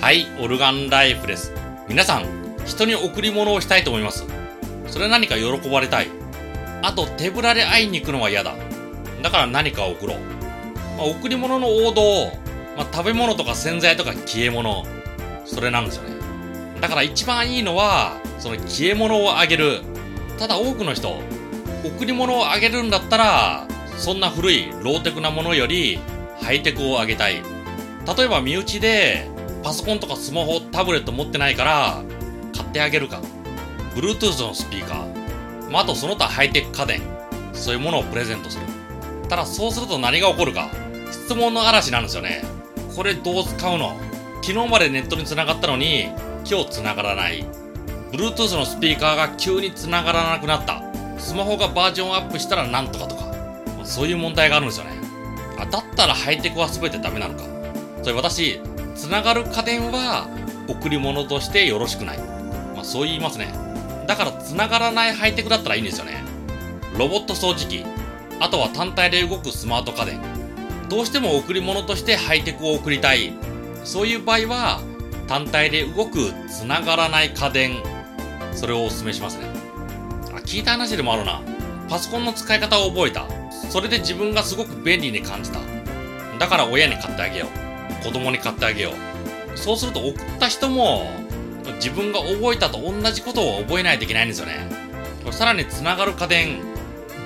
はい、オルガンライフです。皆さん、人に贈り物をしたいと思います。それ何か喜ばれたい。あと、手ぶらで会いに行くのは嫌だ。だから何かを贈ろう。まあ、贈り物の王道、まあ、食べ物とか洗剤とか消え物、それなんですよね。だから一番いいのは、その消え物をあげる。ただ多くの人、贈り物をあげるんだったら、そんな古いローテクなものよりハイテクをあげたい。例えば身内でパソコンとかスマホ、タブレット持ってないから買ってあげるか。Bluetooth のスピーカー。まあ、あとその他ハイテク家電。そういうものをプレゼントする。ただそうすると何が起こるか。質問の嵐なんですよね。これどう使うの？昨日までネットに繋がったのに今日繋がらない。Bluetooth のスピーカーが急に繋がらなくなった。スマホがバージョンアップしたらなんとかとか。そういう問題があるんですよね。あ、だったらハイテクは全てダメなのか。それ私、繋がる家電は贈り物としてよろしくない。まあそう言いますね。だから繋がらないハイテクだったらいいんですよね。ロボット掃除機、あとは単体で動くスマート家電。どうしても贈り物としてハイテクを贈りたい。そういう場合は、単体で動く繋がらない家電。それをお勧めしますね。あ、聞いた話でもあるな。パソコンの使い方を覚えた。それで自分がすごく便利に感じた。だから親に買ってあげよう。子供に買ってあげよう。そうすると送った人も自分が覚えたと同じことを覚えないといけないんですよね。さらに繋がる家電、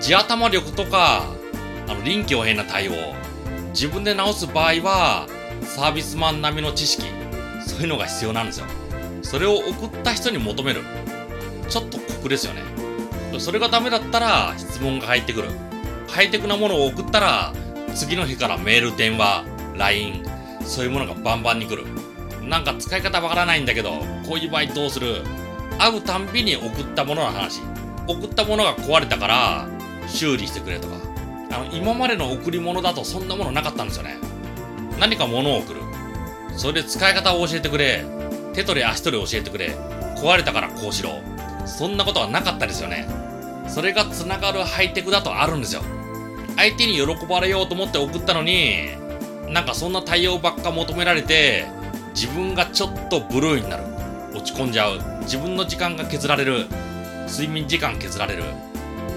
地頭力とか、あの臨機応変な対応、自分で直す場合はサービスマン並みの知識、そういうのが必要なんですよ。それを送った人に求める。ちょっと酷ですよね。それがダメだったら質問が入ってくる。ハイテクなものを送ったら次の日からメール、電話、LINE、そういうものがバンバンに来る。なんか使い方わからないんだけど、こういう場合どうする？会うたんびに送ったものの話。送ったものが壊れたから修理してくれとか。あの、今までの贈り物だとそんなものなかったんですよね。何か物を送る。それで使い方を教えてくれ。手取り足取り教えてくれ。壊れたからこうしろ。そんなことはなかったですよね。それが繋がるハイテクだとあるんですよ。相手に喜ばれようと思って送ったのに、なんかそんな対応ばっか求められて、自分がちょっとブルーになる。落ち込んじゃう。自分の時間が削られる。睡眠時間削られる。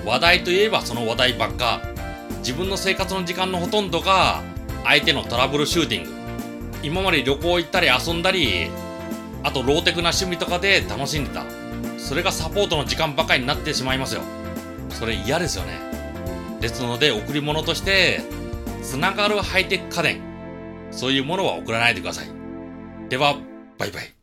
話題といえばその話題ばっか。自分の生活の時間のほとんどが相手のトラブルシューティング。今まで旅行行ったり遊んだり、あとローテクな趣味とかで楽しんでた。それがサポートの時間ばかりになってしまいますよ。それ嫌ですよね。ですので贈り物として、つながるハイテク家電。そういうものは送らないでください。では、バイバイ。